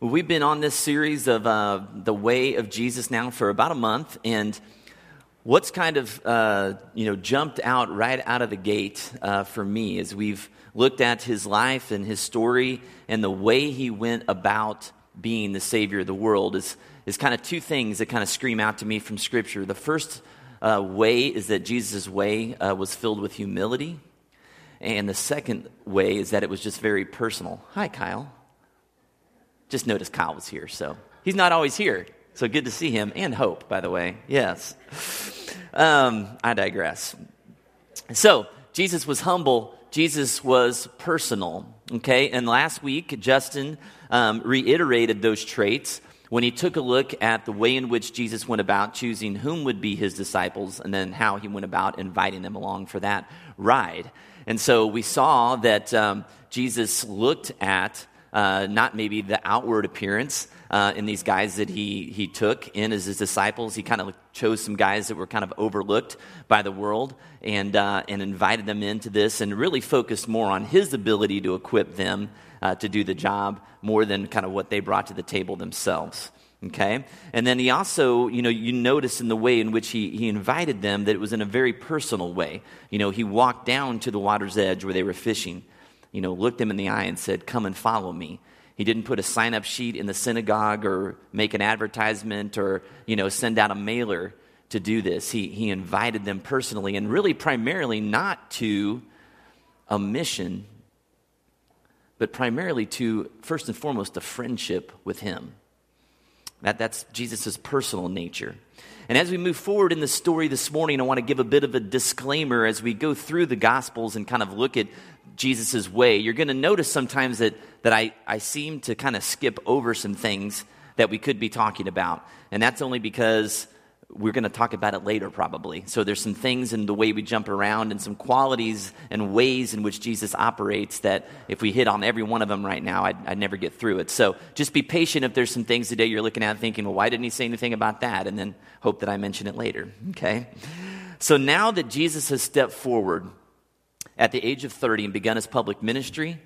We've been on this series of uh, the way of Jesus now for about a month, and what's kind of uh, you know jumped out right out of the gate uh, for me is we've looked at his life and his story and the way he went about being the savior of the world is is kind of two things that kind of scream out to me from Scripture. The first uh, way is that Jesus' way uh, was filled with humility, and the second way is that it was just very personal. Hi, Kyle. Just noticed Kyle was here, so he's not always here. So good to see him and Hope, by the way. Yes. Um, I digress. So Jesus was humble. Jesus was personal. Okay, and last week Justin um, reiterated those traits when he took a look at the way in which Jesus went about choosing whom would be his disciples and then how he went about inviting them along for that ride. And so we saw that um, Jesus looked at uh, not maybe the outward appearance uh, in these guys that he, he took in as his disciples. He kind of chose some guys that were kind of overlooked by the world and, uh, and invited them into this and really focused more on his ability to equip them uh, to do the job more than kind of what they brought to the table themselves. Okay? And then he also, you know, you notice in the way in which he, he invited them that it was in a very personal way. You know, he walked down to the water's edge where they were fishing you know, looked him in the eye and said, Come and follow me. He didn't put a sign up sheet in the synagogue or make an advertisement or, you know, send out a mailer to do this. He, he invited them personally and really primarily not to a mission, but primarily to, first and foremost, a friendship with him. That, that's Jesus' personal nature. And as we move forward in the story this morning, I want to give a bit of a disclaimer as we go through the Gospels and kind of look at Jesus' way, you're going to notice sometimes that, that I, I seem to kind of skip over some things that we could be talking about. And that's only because we're going to talk about it later, probably. So there's some things in the way we jump around and some qualities and ways in which Jesus operates that if we hit on every one of them right now, I'd, I'd never get through it. So just be patient if there's some things today you're looking at thinking, well, why didn't he say anything about that? And then hope that I mention it later, okay? So now that Jesus has stepped forward at the age of 30 and begun his public ministry.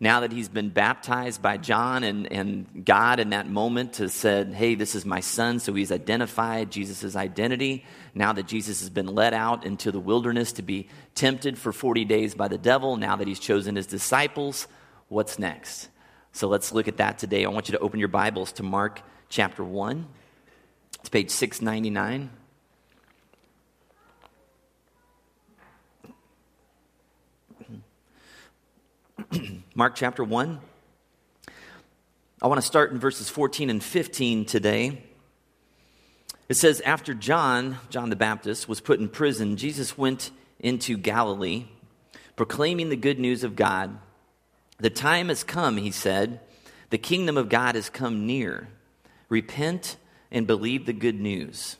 Now that he's been baptized by John and, and God in that moment has said, Hey, this is my son. So he's identified Jesus' identity. Now that Jesus has been led out into the wilderness to be tempted for 40 days by the devil, now that he's chosen his disciples, what's next? So let's look at that today. I want you to open your Bibles to Mark chapter 1. It's page 699. Mark chapter 1. I want to start in verses 14 and 15 today. It says, After John, John the Baptist, was put in prison, Jesus went into Galilee, proclaiming the good news of God. The time has come, he said. The kingdom of God has come near. Repent and believe the good news.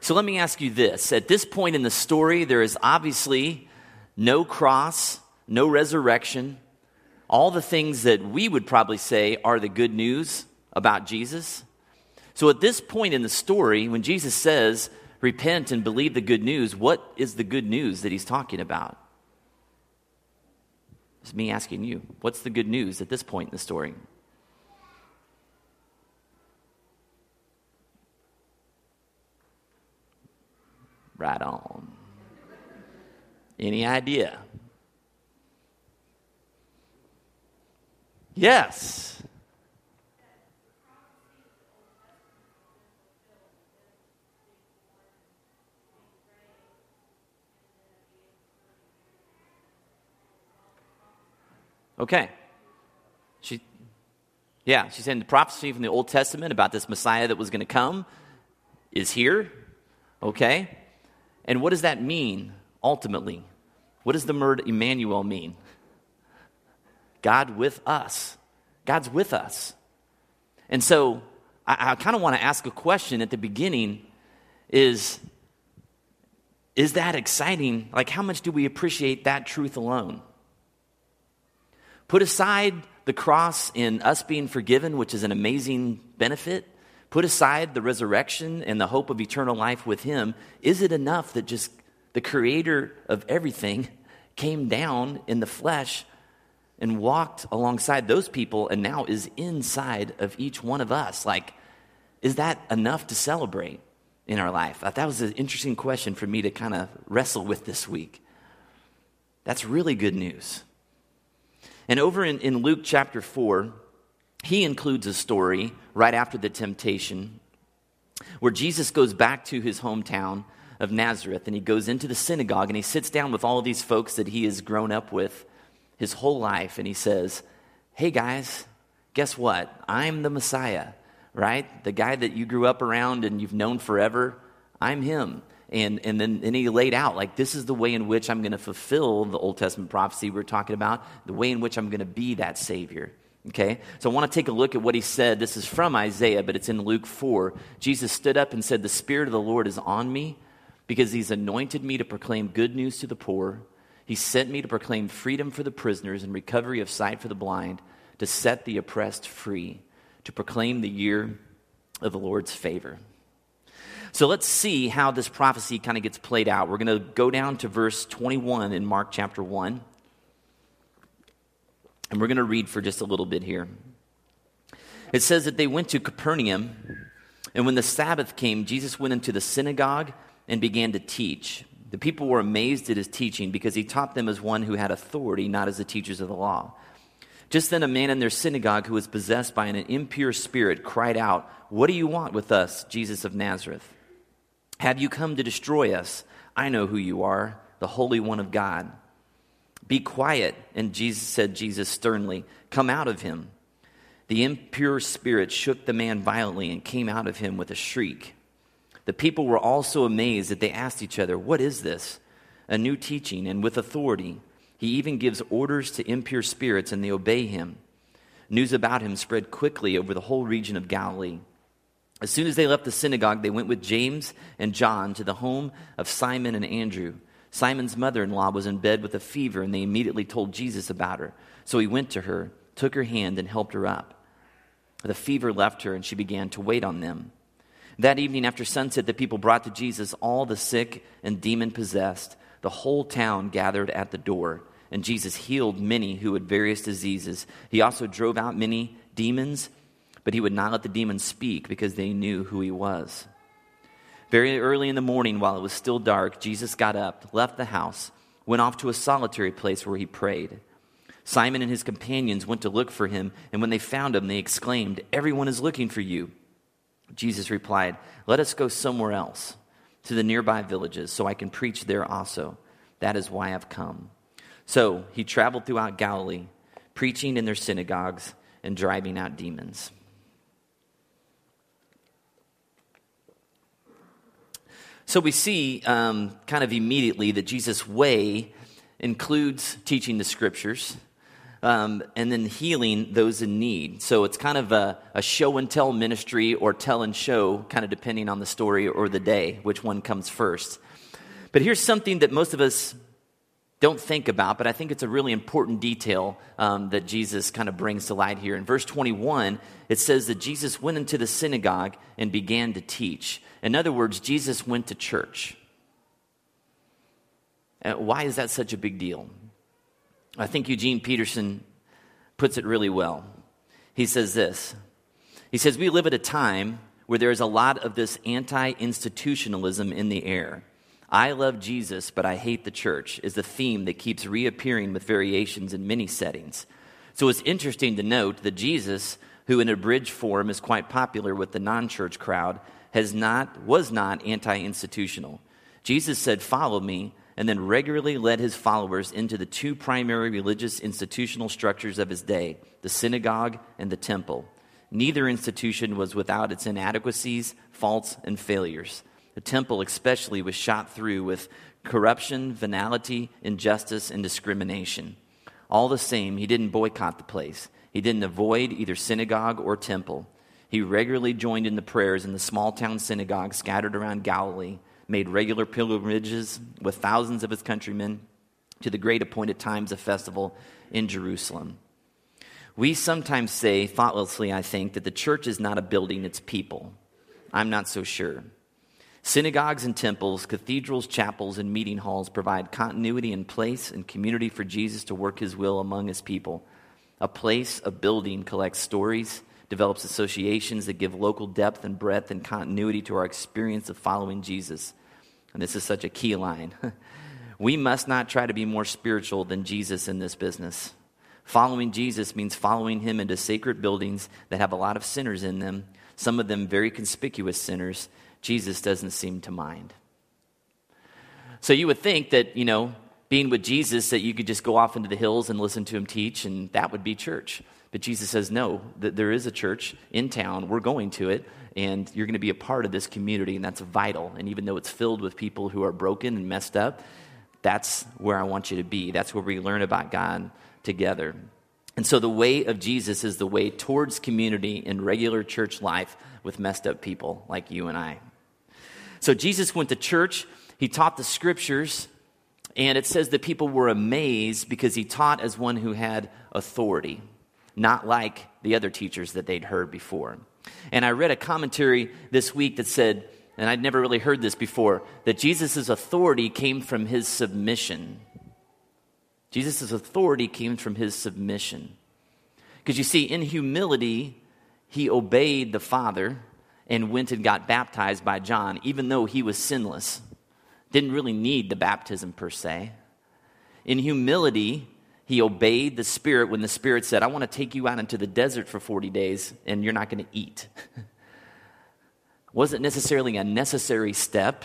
So let me ask you this. At this point in the story, there is obviously no cross, no resurrection, all the things that we would probably say are the good news about Jesus. So at this point in the story, when Jesus says, repent and believe the good news, what is the good news that he's talking about? It's me asking you, what's the good news at this point in the story? Right on. Any idea? Yes. Okay. She, yeah, she's saying the prophecy from the Old Testament about this Messiah that was going to come is here. Okay. And what does that mean ultimately? What does the word Emmanuel mean? God with us. God's with us. And so I, I kind of want to ask a question at the beginning is, is that exciting? Like, how much do we appreciate that truth alone? Put aside the cross in us being forgiven, which is an amazing benefit. Put aside the resurrection and the hope of eternal life with Him. Is it enough that just the creator of everything came down in the flesh and walked alongside those people and now is inside of each one of us. Like, is that enough to celebrate in our life? That was an interesting question for me to kind of wrestle with this week. That's really good news. And over in, in Luke chapter 4, he includes a story right after the temptation where Jesus goes back to his hometown of Nazareth and he goes into the synagogue and he sits down with all of these folks that he has grown up with his whole life and he says, Hey guys, guess what? I'm the Messiah, right? The guy that you grew up around and you've known forever, I'm him. And, and then and he laid out, like, this is the way in which I'm going to fulfill the Old Testament prophecy we are talking about, the way in which I'm going to be that Savior. Okay? So I want to take a look at what he said. This is from Isaiah, but it's in Luke 4. Jesus stood up and said, The Spirit of the Lord is on me because he's anointed me to proclaim good news to the poor. He sent me to proclaim freedom for the prisoners and recovery of sight for the blind, to set the oppressed free, to proclaim the year of the Lord's favor. So let's see how this prophecy kind of gets played out. We're going to go down to verse 21 in Mark chapter 1. And we're going to read for just a little bit here. It says that they went to Capernaum, and when the Sabbath came, Jesus went into the synagogue and began to teach. The people were amazed at his teaching because he taught them as one who had authority, not as the teachers of the law. Just then, a man in their synagogue who was possessed by an impure spirit cried out, What do you want with us, Jesus of Nazareth? Have you come to destroy us? I know who you are, the Holy One of God. Be quiet. And Jesus said, Jesus sternly, Come out of him. The impure spirit shook the man violently and came out of him with a shriek. The people were all so amazed that they asked each other, What is this? A new teaching and with authority. He even gives orders to impure spirits and they obey him. News about him spread quickly over the whole region of Galilee. As soon as they left the synagogue, they went with James and John to the home of Simon and Andrew. Simon's mother in law was in bed with a fever, and they immediately told Jesus about her. So he went to her, took her hand, and helped her up. The fever left her, and she began to wait on them. That evening after sunset, the people brought to Jesus all the sick and demon possessed. The whole town gathered at the door, and Jesus healed many who had various diseases. He also drove out many demons, but he would not let the demons speak because they knew who he was. Very early in the morning, while it was still dark, Jesus got up, left the house, went off to a solitary place where he prayed. Simon and his companions went to look for him, and when they found him, they exclaimed, Everyone is looking for you. Jesus replied, Let us go somewhere else, to the nearby villages, so I can preach there also. That is why I've come. So he traveled throughout Galilee, preaching in their synagogues and driving out demons. So we see um, kind of immediately that Jesus' way includes teaching the scriptures um, and then healing those in need. So it's kind of a, a, show and tell ministry or tell and show, kind of depending on the story or the day, which one comes first. But here's something that most of us don't think about, but I think it's a really important detail um, that Jesus kind of brings to light here. In verse 21, it says that Jesus went into the synagogue and began to teach. In other words, Jesus went to church. Uh, why is that such a big deal? I think Eugene Peterson puts it really well. He says this He says, We live at a time where there is a lot of this anti institutionalism in the air. I love Jesus, but I hate the church is the theme that keeps reappearing with variations in many settings. So it's interesting to note that Jesus, who in abridged form is quite popular with the non church crowd, has not, was not anti institutional. Jesus said, Follow me, and then regularly led his followers into the two primary religious institutional structures of his day the synagogue and the temple. Neither institution was without its inadequacies, faults, and failures. The temple, especially, was shot through with corruption, venality, injustice, and discrimination. All the same, he didn't boycott the place. He didn't avoid either synagogue or temple. He regularly joined in the prayers in the small town synagogues scattered around Galilee made regular pilgrimages with thousands of his countrymen to the great appointed times of festival in Jerusalem. We sometimes say, thoughtlessly, I think, that the church is not a building, it's people. I'm not so sure. Synagogues and temples, cathedrals, chapels, and meeting halls provide continuity and place and community for Jesus to work his will among his people. A place, a building collects stories, develops associations that give local depth and breadth and continuity to our experience of following Jesus. And this is such a key line. we must not try to be more spiritual than Jesus in this business. Following Jesus means following him into sacred buildings that have a lot of sinners in them, some of them very conspicuous sinners. Jesus doesn't seem to mind. So you would think that, you know, being with Jesus, that you could just go off into the hills and listen to him teach, and that would be church. But Jesus says, no, that there is a church in town. We're going to it, and you're going to be a part of this community, and that's vital. And even though it's filled with people who are broken and messed up, that's where I want you to be. That's where we learn about God together. And so the way of Jesus is the way towards community in regular church life with messed up people like you and I. So Jesus went to church, he taught the scriptures, and it says that people were amazed because he taught as one who had authority not like the other teachers that they'd heard before. And I read a commentary this week that said, and I'd never really heard this before, that Jesus' authority came from his submission. Jesus' authority came from his submission. Because you see, in humility, he obeyed the Father and went and got baptized by John, even though he was sinless. Didn't really need the baptism per se. In humility, he obeyed the Spirit when the Spirit said, I want to take you out into the desert for 40 days and you're not going to eat. Wasn't necessarily a necessary step,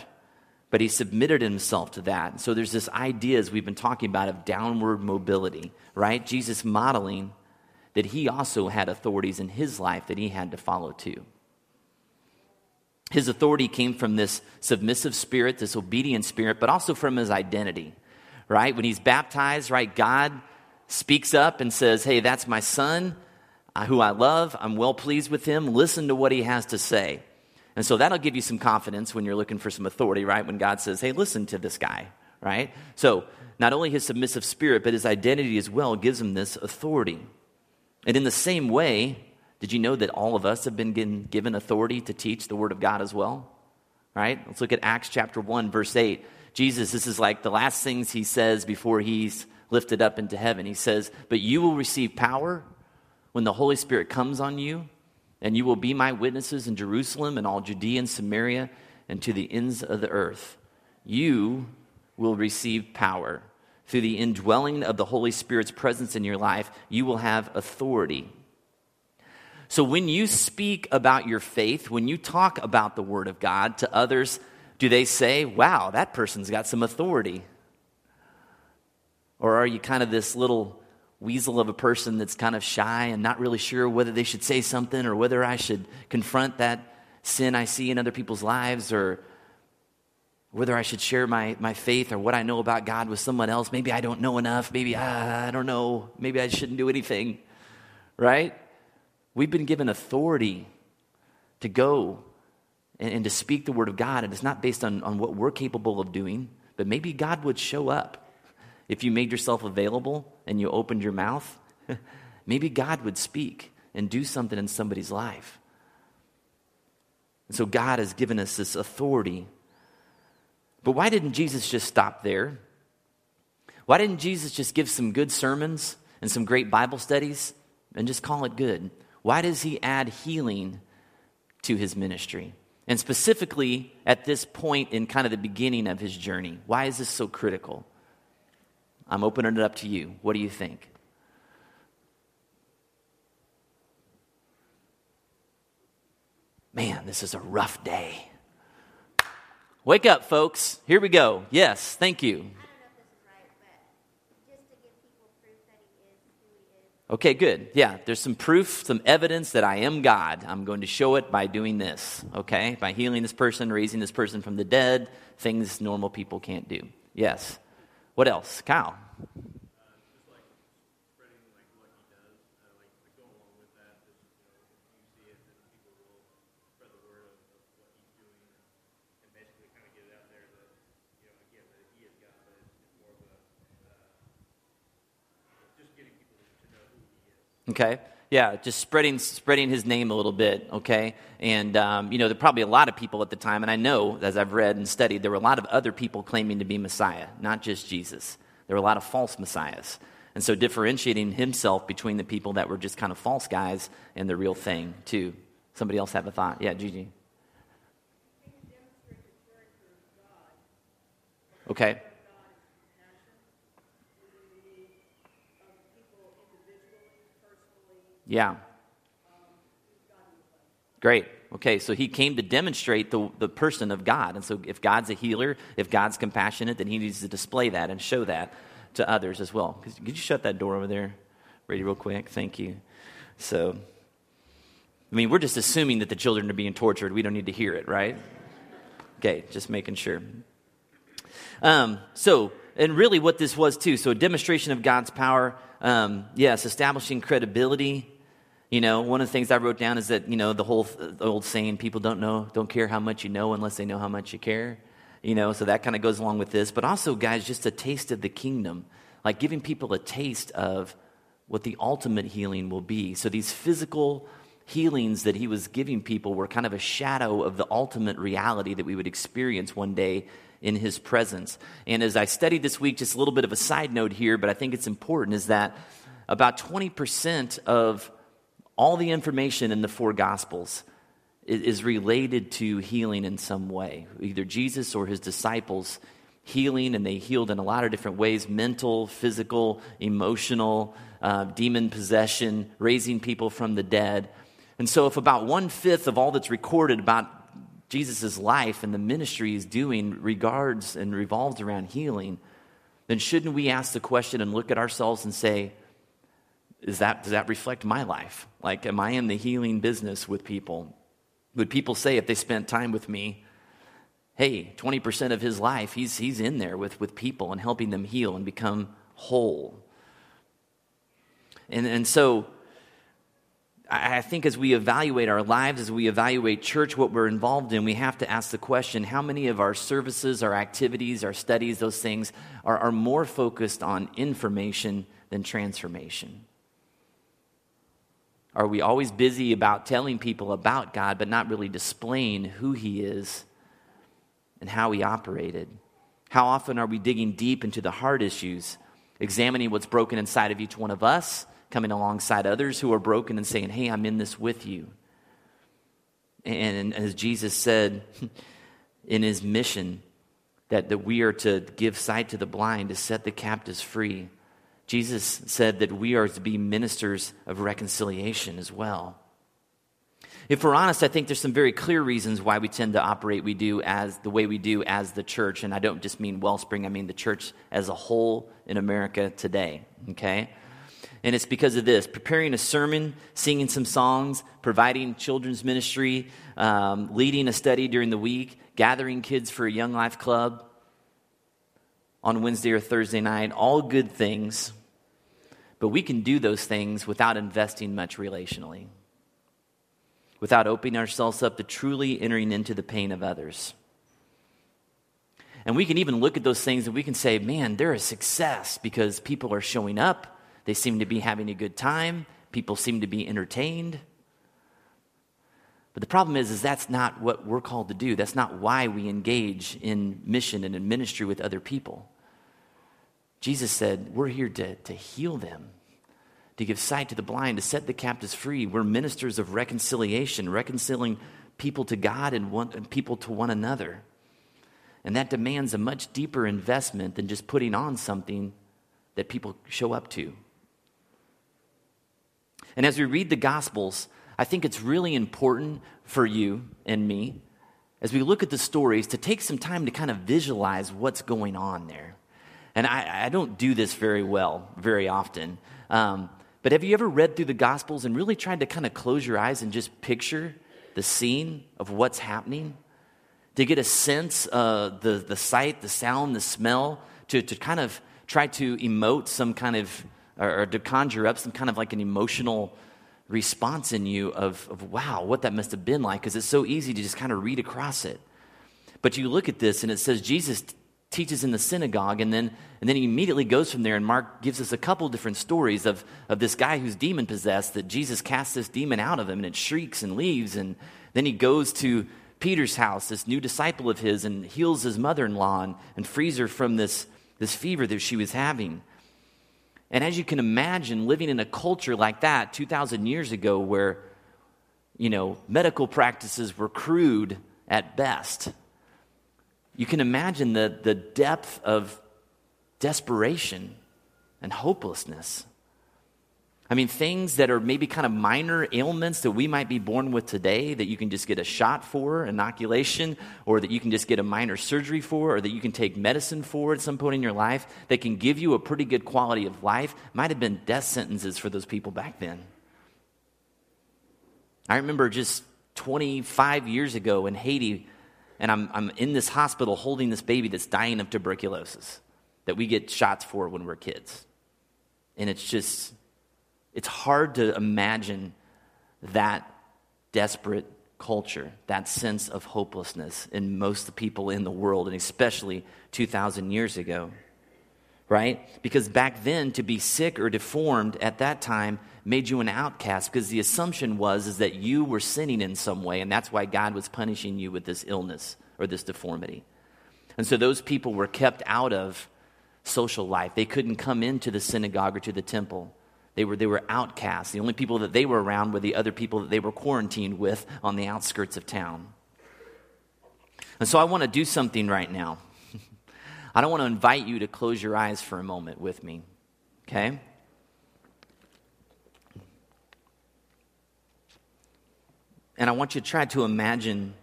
but he submitted himself to that. So there's this idea, as we've been talking about, of downward mobility, right? Jesus modeling that he also had authorities in his life that he had to follow too. His authority came from this submissive spirit, this obedient spirit, but also from his identity, right? When he's baptized, right, God speaks up and says, Hey, that's my son uh, who I love. I'm well pleased with him. Listen to what he has to say. And so that'll give you some confidence when you're looking for some authority, right? When God says, Hey, listen to this guy, right? So not only his submissive spirit, but his identity as well gives him this authority. And in the same way, did you know that all of us have been given authority to teach the Word of God as well? Right? Let's look at Acts chapter 1, verse 8. Jesus, this is like the last things he says before he's lifted up into heaven. He says, But you will receive power when the Holy Spirit comes on you, and you will be my witnesses in Jerusalem and all Judea and Samaria and to the ends of the earth. You will receive power. Through the indwelling of the Holy Spirit's presence in your life, you will have authority. So, when you speak about your faith, when you talk about the Word of God to others, do they say, Wow, that person's got some authority? Or are you kind of this little weasel of a person that's kind of shy and not really sure whether they should say something or whether I should confront that sin I see in other people's lives or whether I should share my, my faith or what I know about God with someone else. Maybe I don't know enough. Maybe I, I don't know. Maybe I shouldn't do anything. Right? We've been given authority to go and, and to speak the word of God. And it's not based on, on what we're capable of doing, but maybe God would show up if you made yourself available and you opened your mouth, maybe God would speak and do something in somebody's life. And so God has given us this authority. But why didn't Jesus just stop there? Why didn't Jesus just give some good sermons and some great Bible studies and just call it good? Why does he add healing to his ministry? And specifically at this point in kind of the beginning of his journey, why is this so critical? I'm opening it up to you. What do you think? Man, this is a rough day. Wake up, folks. Here we go. Yes, thank you. Okay, good. Yeah, there's some proof, some evidence that I am God. I'm going to show it by doing this, okay? By healing this person, raising this person from the dead, things normal people can't do. Yes. What else? Kyle. Okay? Yeah, just spreading, spreading his name a little bit, okay? And, um, you know, there are probably a lot of people at the time, and I know, as I've read and studied, there were a lot of other people claiming to be Messiah, not just Jesus. There were a lot of false messiahs. And so differentiating himself between the people that were just kind of false guys and the real thing, too. Somebody else have a thought? Yeah, Gigi. Okay. Yeah. Great. Okay, so he came to demonstrate the, the person of God. And so if God's a healer, if God's compassionate, then he needs to display that and show that to others as well. Could you shut that door over there, Brady, real quick? Thank you. So, I mean, we're just assuming that the children are being tortured. We don't need to hear it, right? Okay, just making sure. Um, so, and really what this was too so a demonstration of God's power, um, yes, establishing credibility you know, one of the things I wrote down is that, you know, the whole the old saying, people don't know, don't care how much you know unless they know how much you care. You know, so that kind of goes along with this. But also, guys, just a taste of the kingdom, like giving people a taste of what the ultimate healing will be. So these physical healings that he was giving people were kind of a shadow of the ultimate reality that we would experience one day in his presence. And as I studied this week, just a little bit of a side note here, but I think it's important, is that about 20% of all the information in the four Gospels is related to healing in some way. Either Jesus or his disciples healing, and they healed in a lot of different ways mental, physical, emotional, uh, demon possession, raising people from the dead. And so, if about one fifth of all that's recorded about Jesus' life and the ministry he's doing regards and revolves around healing, then shouldn't we ask the question and look at ourselves and say, is that, does that reflect my life? Like, am I in the healing business with people? Would people say if they spent time with me, hey, 20% of his life, he's, he's in there with, with people and helping them heal and become whole? And, and so, I think as we evaluate our lives, as we evaluate church, what we're involved in, we have to ask the question how many of our services, our activities, our studies, those things are, are more focused on information than transformation? Are we always busy about telling people about God, but not really displaying who He is and how He operated? How often are we digging deep into the heart issues, examining what's broken inside of each one of us, coming alongside others who are broken and saying, Hey, I'm in this with you? And as Jesus said in His mission, that, that we are to give sight to the blind, to set the captives free Jesus said that we are to be ministers of reconciliation as well. If we're honest, I think there's some very clear reasons why we tend to operate we do as the way we do as the church, and I don't just mean Wellspring, I mean the church as a whole in America today, okay? And it's because of this preparing a sermon, singing some songs, providing children's ministry, um, leading a study during the week, gathering kids for a Young Life Club on Wednesday or Thursday night, all good things. But we can do those things without investing much relationally, without opening ourselves up to truly entering into the pain of others. And we can even look at those things and we can say, man, they're a success because people are showing up. They seem to be having a good time. People seem to be entertained. But the problem is, is that's not what we're called to do. That's not why we engage in mission and in ministry with other people. Jesus said, We're here to, to heal them, to give sight to the blind, to set the captives free. We're ministers of reconciliation, reconciling people to God and, one, and people to one another. And that demands a much deeper investment than just putting on something that people show up to. And as we read the Gospels, I think it's really important for you and me, as we look at the stories, to take some time to kind of visualize what's going on there. And I, I don't do this very well, very often. Um, but have you ever read through the Gospels and really tried to kind of close your eyes and just picture the scene of what's happening? To get a sense of the, the sight, the sound, the smell, to, to kind of try to emote some kind of, or, or to conjure up some kind of like an emotional response in you of, of wow, what that must have been like, because it's so easy to just kind of read across it. But you look at this and it says Jesus teaches in the synagogue, and then, and then he immediately goes from there. And Mark gives us a couple different stories of, of this guy who's demon possessed, that Jesus casts this demon out of him, and it shrieks and leaves. And then he goes to Peter's house, this new disciple of his, and heals his mother in law and, and frees her from this, this fever that she was having. And as you can imagine, living in a culture like that 2,000 years ago, where, you know, medical practices were crude at best, you can imagine the, the depth of desperation and hopelessness. I mean, things that are maybe kind of minor ailments that we might be born with today that you can just get a shot for, inoculation, or that you can just get a minor surgery for, or that you can take medicine for at some point in your life that can give you a pretty good quality of life, might have been death sentences for those people back then. I remember just 25 years ago in Haiti, and I'm, I'm in this hospital holding this baby that's dying of tuberculosis that we get shots for when we're kids. And it's just it's hard to imagine that desperate culture, that sense of hopelessness in most of the people in the world, and especially 2,000 years ago, right? Because back then, to be sick or deformed at that time made you an outcast because the assumption was is that you were sinning in some way, and that's why God was punishing you with this illness or this deformity. And so those people were kept out of social life. They couldn't come into the synagogue or to the temple. They were, they were outcasts. The only people that they were around were the other people that they were quarantined with on the outskirts of town. And so I want to do something right now. I don't want to invite you to close your eyes for a moment with me, okay? And I want you to try to imagine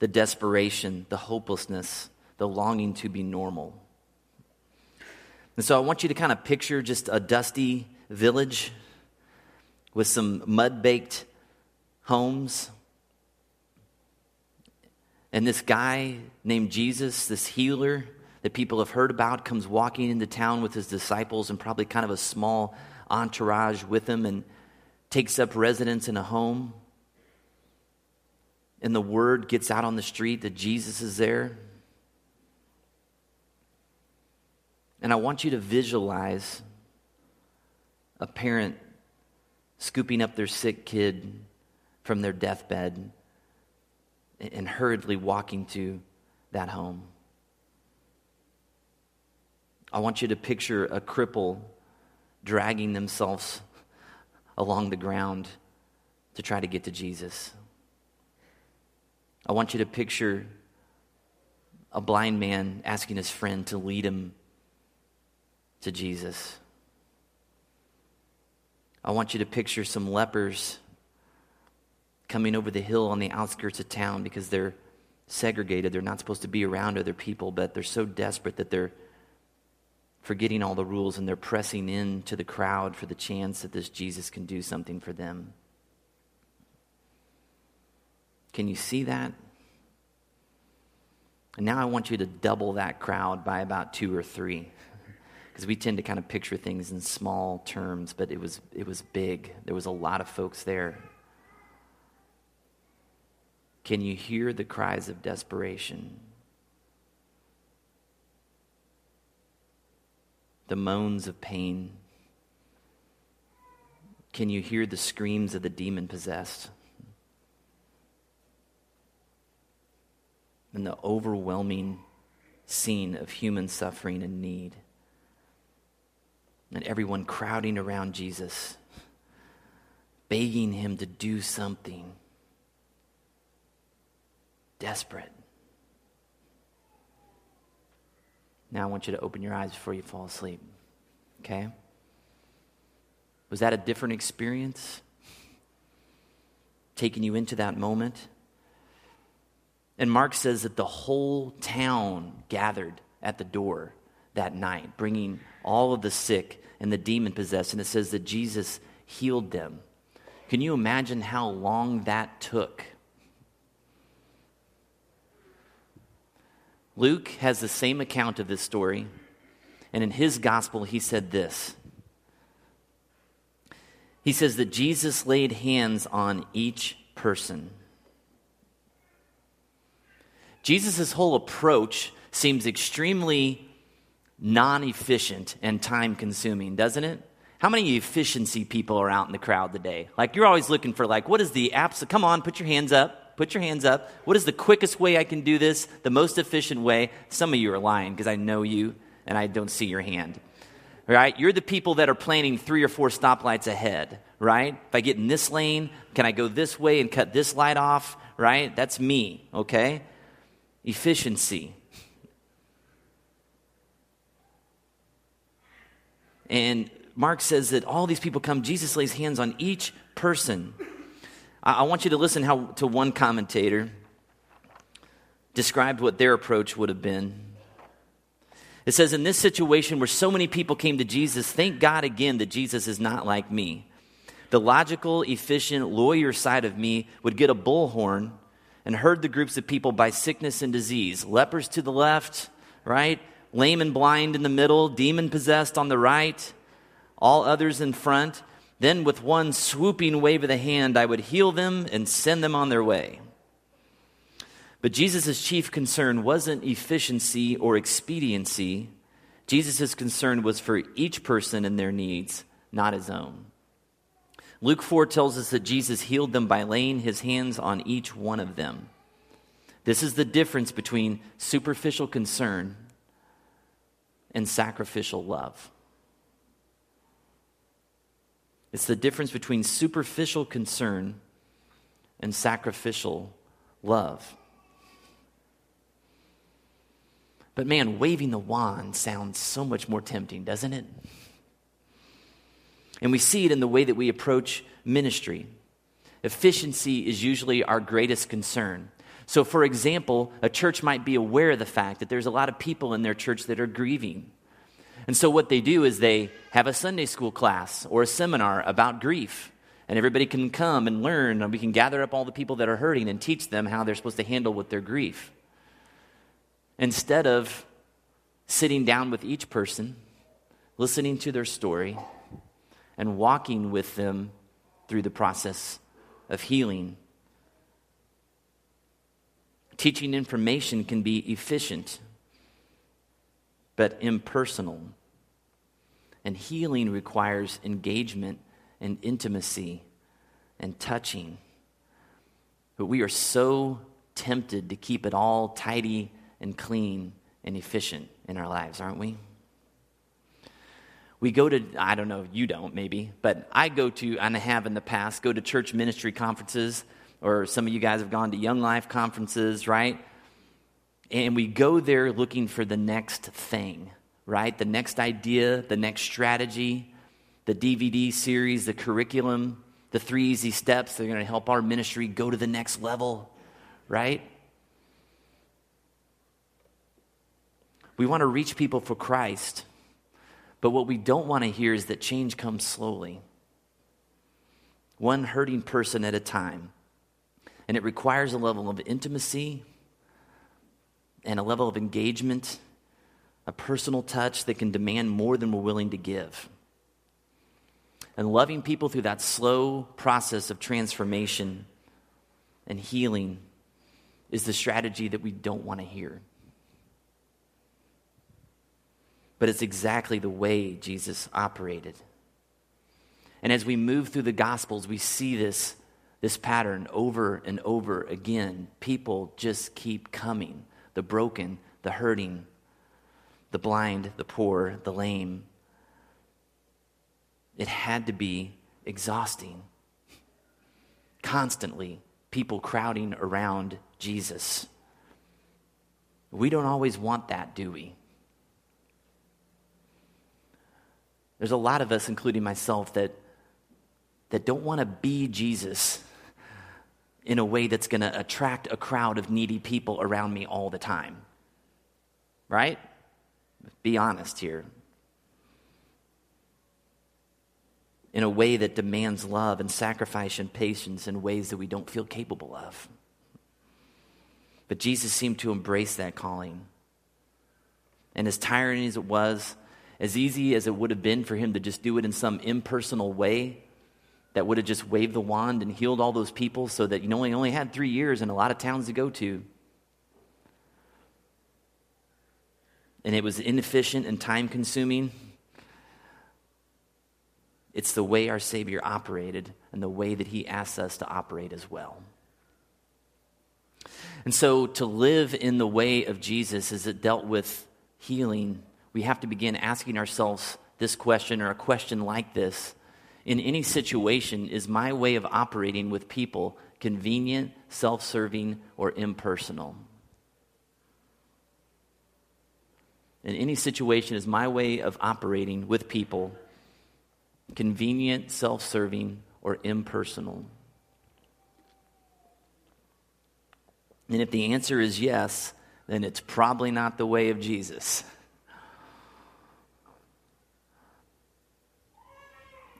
the desperation, the hopelessness, the longing to be normal. And so I want you to kind of picture just a dusty, village with some mud baked homes. And this guy named Jesus, this healer that people have heard about, comes walking into town with his disciples and probably kind of a small entourage with him and takes up residence in a home. And the word gets out on the street that Jesus is there. And I want you to visualize a parent scooping up their sick kid from their deathbed and hurriedly walking to that home. I want you to picture a cripple dragging themselves along the ground to try to get to Jesus. I want you to picture a blind man asking his friend to lead him to Jesus. I want you to picture some lepers coming over the hill on the outskirts of town because they're segregated. They're not supposed to be around other people, but they're so desperate that they're forgetting all the rules and they're pressing into the crowd for the chance that this Jesus can do something for them. Can you see that? And now I want you to double that crowd by about two or three because we tend to kind of picture things in small terms, but it was, it was big. There was a lot of folks there. Can you hear the cries of desperation? The moans of pain? Can you hear the screams of the demon possessed? And the overwhelming scene of human suffering and need and everyone crowding around Jesus, begging him to do something. Desperate. Now I want you to open your eyes before you fall asleep. Okay? Was that a different experience? Taking you into that moment? And Mark says that the whole town gathered at the door that night, bringing all of the sick and the demon possessed. And it says that Jesus healed them. Can you imagine how long that took? Luke has the same account of this story. And in his gospel, he said this He says that Jesus laid hands on each person. Jesus' whole approach seems extremely non efficient and time consuming, doesn't it? How many efficiency people are out in the crowd today? Like, you're always looking for, like, what is the absolute, come on, put your hands up. Put your hands up. What is the quickest way I can do this? The most efficient way? Some of you are lying because I know you and I don't see your hand. Right? You're the people that are planning three or four stoplights ahead, right? If I get in this lane, can I go this way and cut this light off? Right? That's me, okay? Efficiency. And Mark says that all these people come, Jesus lays hands on each person. I, want you to listen how, to one commentator described what their approach would have been. It says, In this situation where so many people came to Jesus, thank God again that Jesus is not like me. The logical, efficient lawyer side of me would get a bullhorn and herd the groups of people by sickness and disease. Lepers to the left, right? Lame and blind in the middle, demon possessed on the right all others in front. Then, with one swooping wave of the hand, I would heal them and send them on their way. But Jesus' chief concern wasn't efficiency or expediency. Jesus' concern was for each person and their needs, not his own. Luke 4 tells us that Jesus healed them by laying his hands on each one of them. This is the difference between superficial concern and sacrificial love. It's the difference between superficial concern and sacrificial love. But man, waving the wand sounds so much more tempting, doesn't it? And we see it in the way that we approach ministry. Efficiency is usually our greatest concern. So, for example, a church might be aware of the fact that there's a lot of people in their church that are grieving. And so, what they do is they have a Sunday school class or a seminar about grief. And everybody can come and learn, and we can gather up all the people that are hurting and teach them how they're supposed to handle with their grief. Instead of sitting down with each person, listening to their story, and walking with them through the process of healing. Teaching information can be efficient, but impersonal. And healing requires engagement and intimacy and touching. But we are so tempted to keep it all tidy and clean and efficient in our lives, aren't we? We go to, I don't know, you don't maybe, but I go to, and I have in the past, go to church ministry conferences, or some of you guys have gone to Young Life conferences, right? And we go there looking for the next thing right? The next idea, the next strategy, the DVD series, the curriculum, the three easy steps that are going to help our ministry go to the next level, right? We want to reach people for Christ, but what we don't want to hear is that change comes slowly, one hurting person at a time. And it requires a level of intimacy and a level of engagement a personal touch that can demand more than we're willing to give. And loving people through that slow process of transformation and healing is the strategy that we don't want to hear. But it's exactly the way Jesus operated. And as we move through the Gospels, we see this, this pattern over and over again. People just keep coming the broken, the hurting, the blind, the poor, the lame. It had to be exhausting. Constantly, people crowding around Jesus. We don't always want that, do we? There's a lot of us, including myself, that, that don't want to be Jesus in a way that's going to attract a crowd of needy people around me all the time. Right? Be honest here. In a way that demands love and sacrifice and patience in ways that we don't feel capable of. But Jesus seemed to embrace that calling. And as tiring as it was, as easy as it would have been for him to just do it in some impersonal way that would have just waved the wand and healed all those people so that you know he only had three years and a lot of towns to go to and it was inefficient and time consuming. It's the way our Savior operated and the way that He asks us to operate as well. And so, to live in the way of Jesus as it dealt with healing, we have to begin asking ourselves this question or a question like this in any situation is my way of operating with people convenient, self serving, or impersonal? In any situation, is my way of operating with people convenient, self serving, or impersonal? And if the answer is yes, then it's probably not the way of Jesus.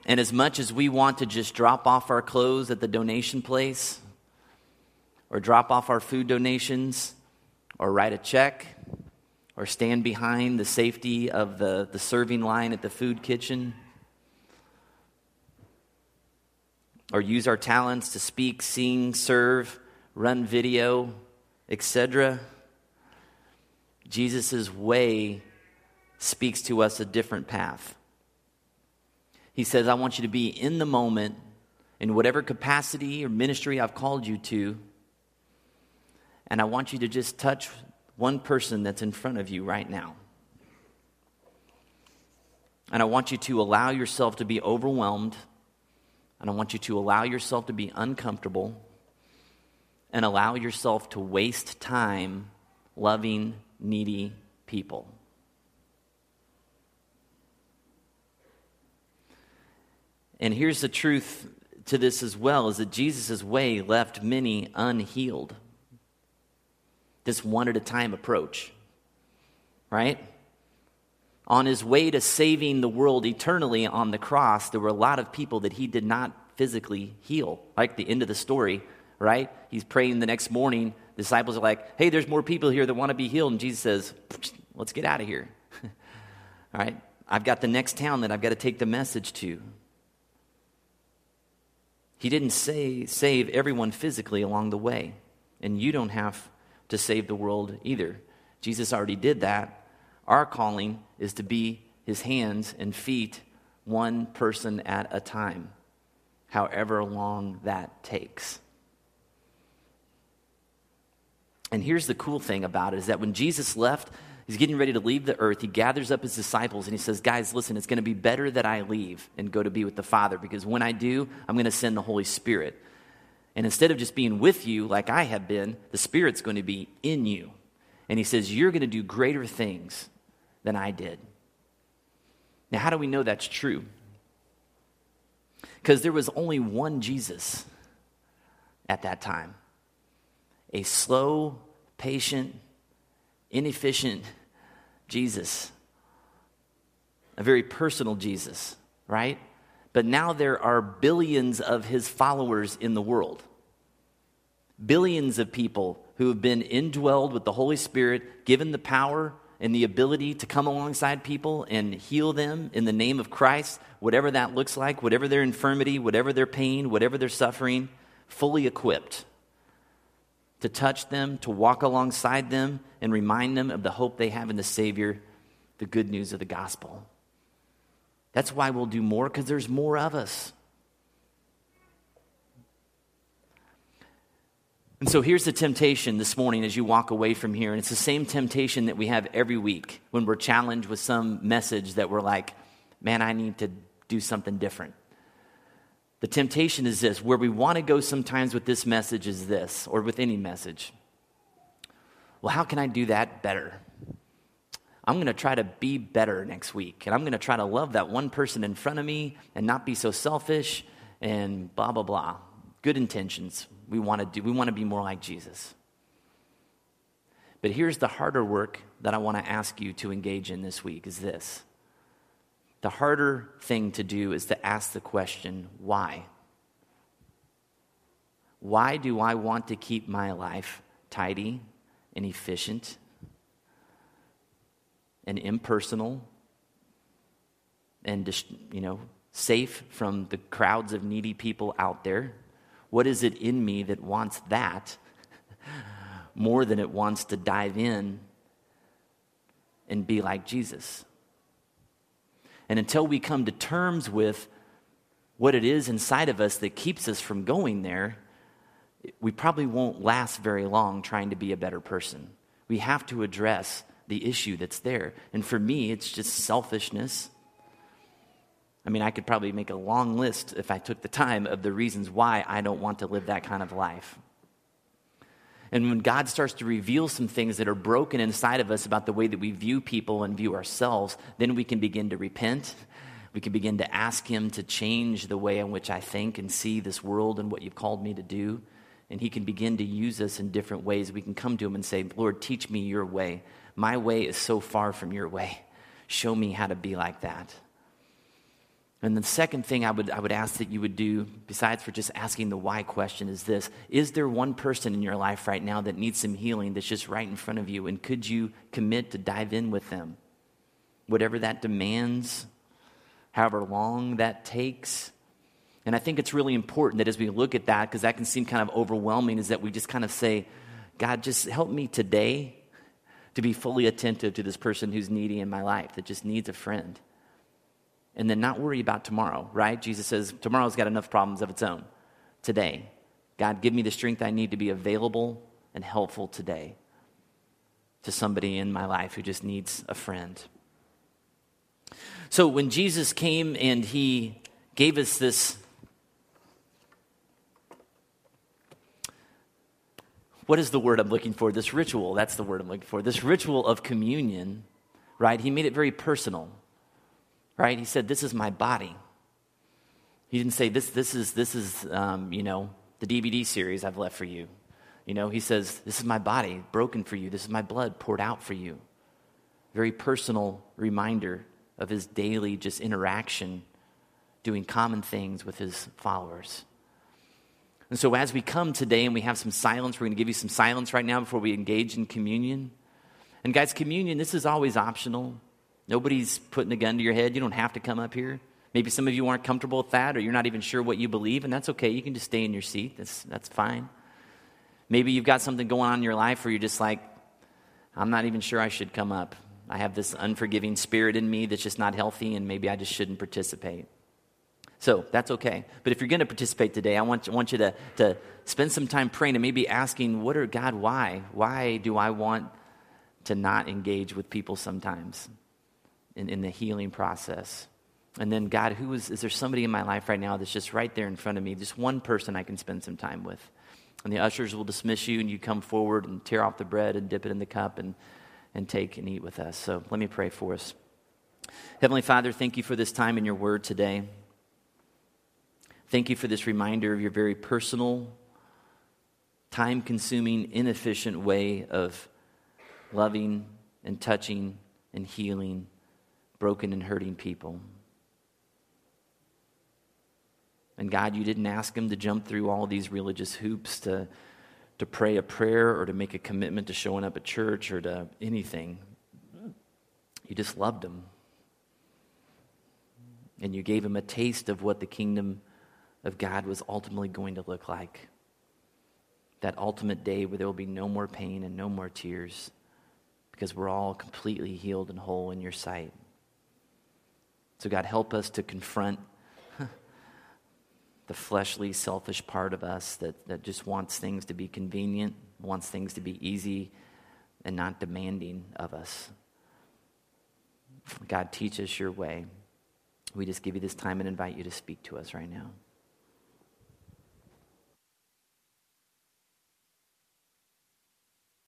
And as much as we want to just drop off our clothes at the donation place, or drop off our food donations, or write a check, or stand behind the safety of the, the serving line at the food kitchen, or use our talents to speak, sing, serve, run video, etc. Jesus' way speaks to us a different path. He says, I want you to be in the moment in whatever capacity or ministry I've called you to. And I want you to just touch one person that's in front of you right now. And I want you to allow yourself to be overwhelmed. And I want you to allow yourself to be uncomfortable. And allow yourself to waste time loving needy people. And here's the truth to this as well is that Jesus' way left many unhealed. This one at a time approach, right? On his way to saving the world eternally on the cross, there were a lot of people that he did not physically heal. Like the end of the story, right? He's praying the next morning. Disciples are like, hey, there's more people here that want to be healed. And Jesus says, let's get out of here. All right? I've got the next town that I've got to take the message to. He didn't say, save everyone physically along the way, and you don't have to save the world either. Jesus already did that. Our calling is to be his hands and feet, one person at a time, however long that takes. And here's the cool thing about it is that when Jesus left, He's getting ready to leave the earth. He gathers up his disciples and he says, Guys, listen, it's going to be better that I leave and go to be with the Father because when I do, I'm going to send the Holy Spirit. And instead of just being with you like I have been, the Spirit's going to be in you. And he says, You're going to do greater things than I did. Now, how do we know that's true? Because there was only one Jesus at that time a slow, patient, inefficient Jesus, a very personal Jesus, right? But now there are billions of his followers in the world. Billions of people who have been indwelled with the Holy Spirit, given the power and the ability to come alongside people and heal them in the name of Christ, whatever that looks like, whatever their infirmity, whatever their pain, whatever their suffering, fully equipped to touch them, to walk alongside them, and remind them of the hope they have in the Savior, the good news of the gospel. That's why we'll do more, because there's more of us. And so here's the temptation this morning as you walk away from here. And it's the same temptation that we have every week when we're challenged with some message that we're like, man, I need to do something different. The temptation is this where we want to go sometimes with this message is this, or with any message. Well, how can I do that better? I'm going to try to be better next week. And I'm going to try to love that one person in front of me and not be so selfish and blah, blah, blah. Good intentions. We want to do, we want to be more like Jesus. But here's the harder work that I want to ask you to engage in this week is this the harder thing to do is to ask the question, why? Why do I want to keep my life tidy and efficient and impersonal and you know safe from the crowds of needy people out there? What is it in me that wants that more than it wants to dive in and be like Jesus. And until we come to terms with what it is inside of us that keeps us from going there, we probably won't last very long trying to be a better person. We have to address the issue that's there. And for me, it's just selfishness. I mean, I could probably make a long list if I took the time of the reasons why I don't want to live that kind of life. And when God starts to reveal some things that are broken inside of us about the way that we view people and view ourselves, then we can begin to repent. We can begin to ask Him to change the way in which I think and see this world and what you've called me to do. And He can begin to use us in different ways. We can come to Him and say, Lord, teach me your way. My way is so far from your way. Show me how to be like that. And the second thing I would, I would ask that you would do, besides for just asking the why question, is this Is there one person in your life right now that needs some healing that's just right in front of you? And could you commit to dive in with them? Whatever that demands, however long that takes. And I think it's really important that as we look at that, because that can seem kind of overwhelming, is that we just kind of say, God, just help me today to be fully attentive to this person who's needy in my life, that just needs a friend and then not worry about tomorrow, right? Jesus says, tomorrow's got enough problems of its own. Today, God, give me the strength I need to be available and helpful today to somebody in my life who just needs a friend. So when Jesus came and he gave us this what is the word I'm looking for? This ritual, that's the word I'm looking for. This ritual of communion, right? He made it very personal right? He said, This is my body. He didn't say, This, this is, this is um, you know, the DVD series I've left for you. You know, he says, This is my body broken for you. This is my blood poured out for you. Very personal reminder of his daily just interaction, doing common things with his followers. And so, as we come today and we have some silence, we're going to give you some silence right now before we engage in communion. And, guys, communion, this is always optional. Nobody's putting a gun to your head. You don't have to come up here. Maybe some of you aren't comfortable with that, or you're not even sure what you believe, and that's okay. You can just stay in your seat. That's, that's fine. Maybe you've got something going on in your life where you're just like, I'm not even sure I should come up. I have this unforgiving spirit in me that's just not healthy, and maybe I just shouldn't participate. So that's okay. But if you're going to participate today, I want, I want you to, to spend some time praying and maybe asking, What are God, why? Why do I want to not engage with people sometimes? In, in the healing process. And then, God, who is, is there somebody in my life right now that's just right there in front of me? Just one person I can spend some time with. And the ushers will dismiss you, and you come forward and tear off the bread and dip it in the cup and, and take and eat with us. So let me pray for us. Heavenly Father, thank you for this time in your word today. Thank you for this reminder of your very personal, time consuming, inefficient way of loving and touching and healing broken and hurting people. And God, you didn't ask him to jump through all these religious hoops to, to pray a prayer or to make a commitment to showing up at church or to anything. You just loved him. And you gave him a taste of what the kingdom of God was ultimately going to look like. That ultimate day where there will be no more pain and no more tears because we're all completely healed and whole in your sight. So, God, help us to confront the fleshly, selfish part of us that, that just wants things to be convenient, wants things to be easy, and not demanding of us. God, teach us your way. We just give you this time and invite you to speak to us right now.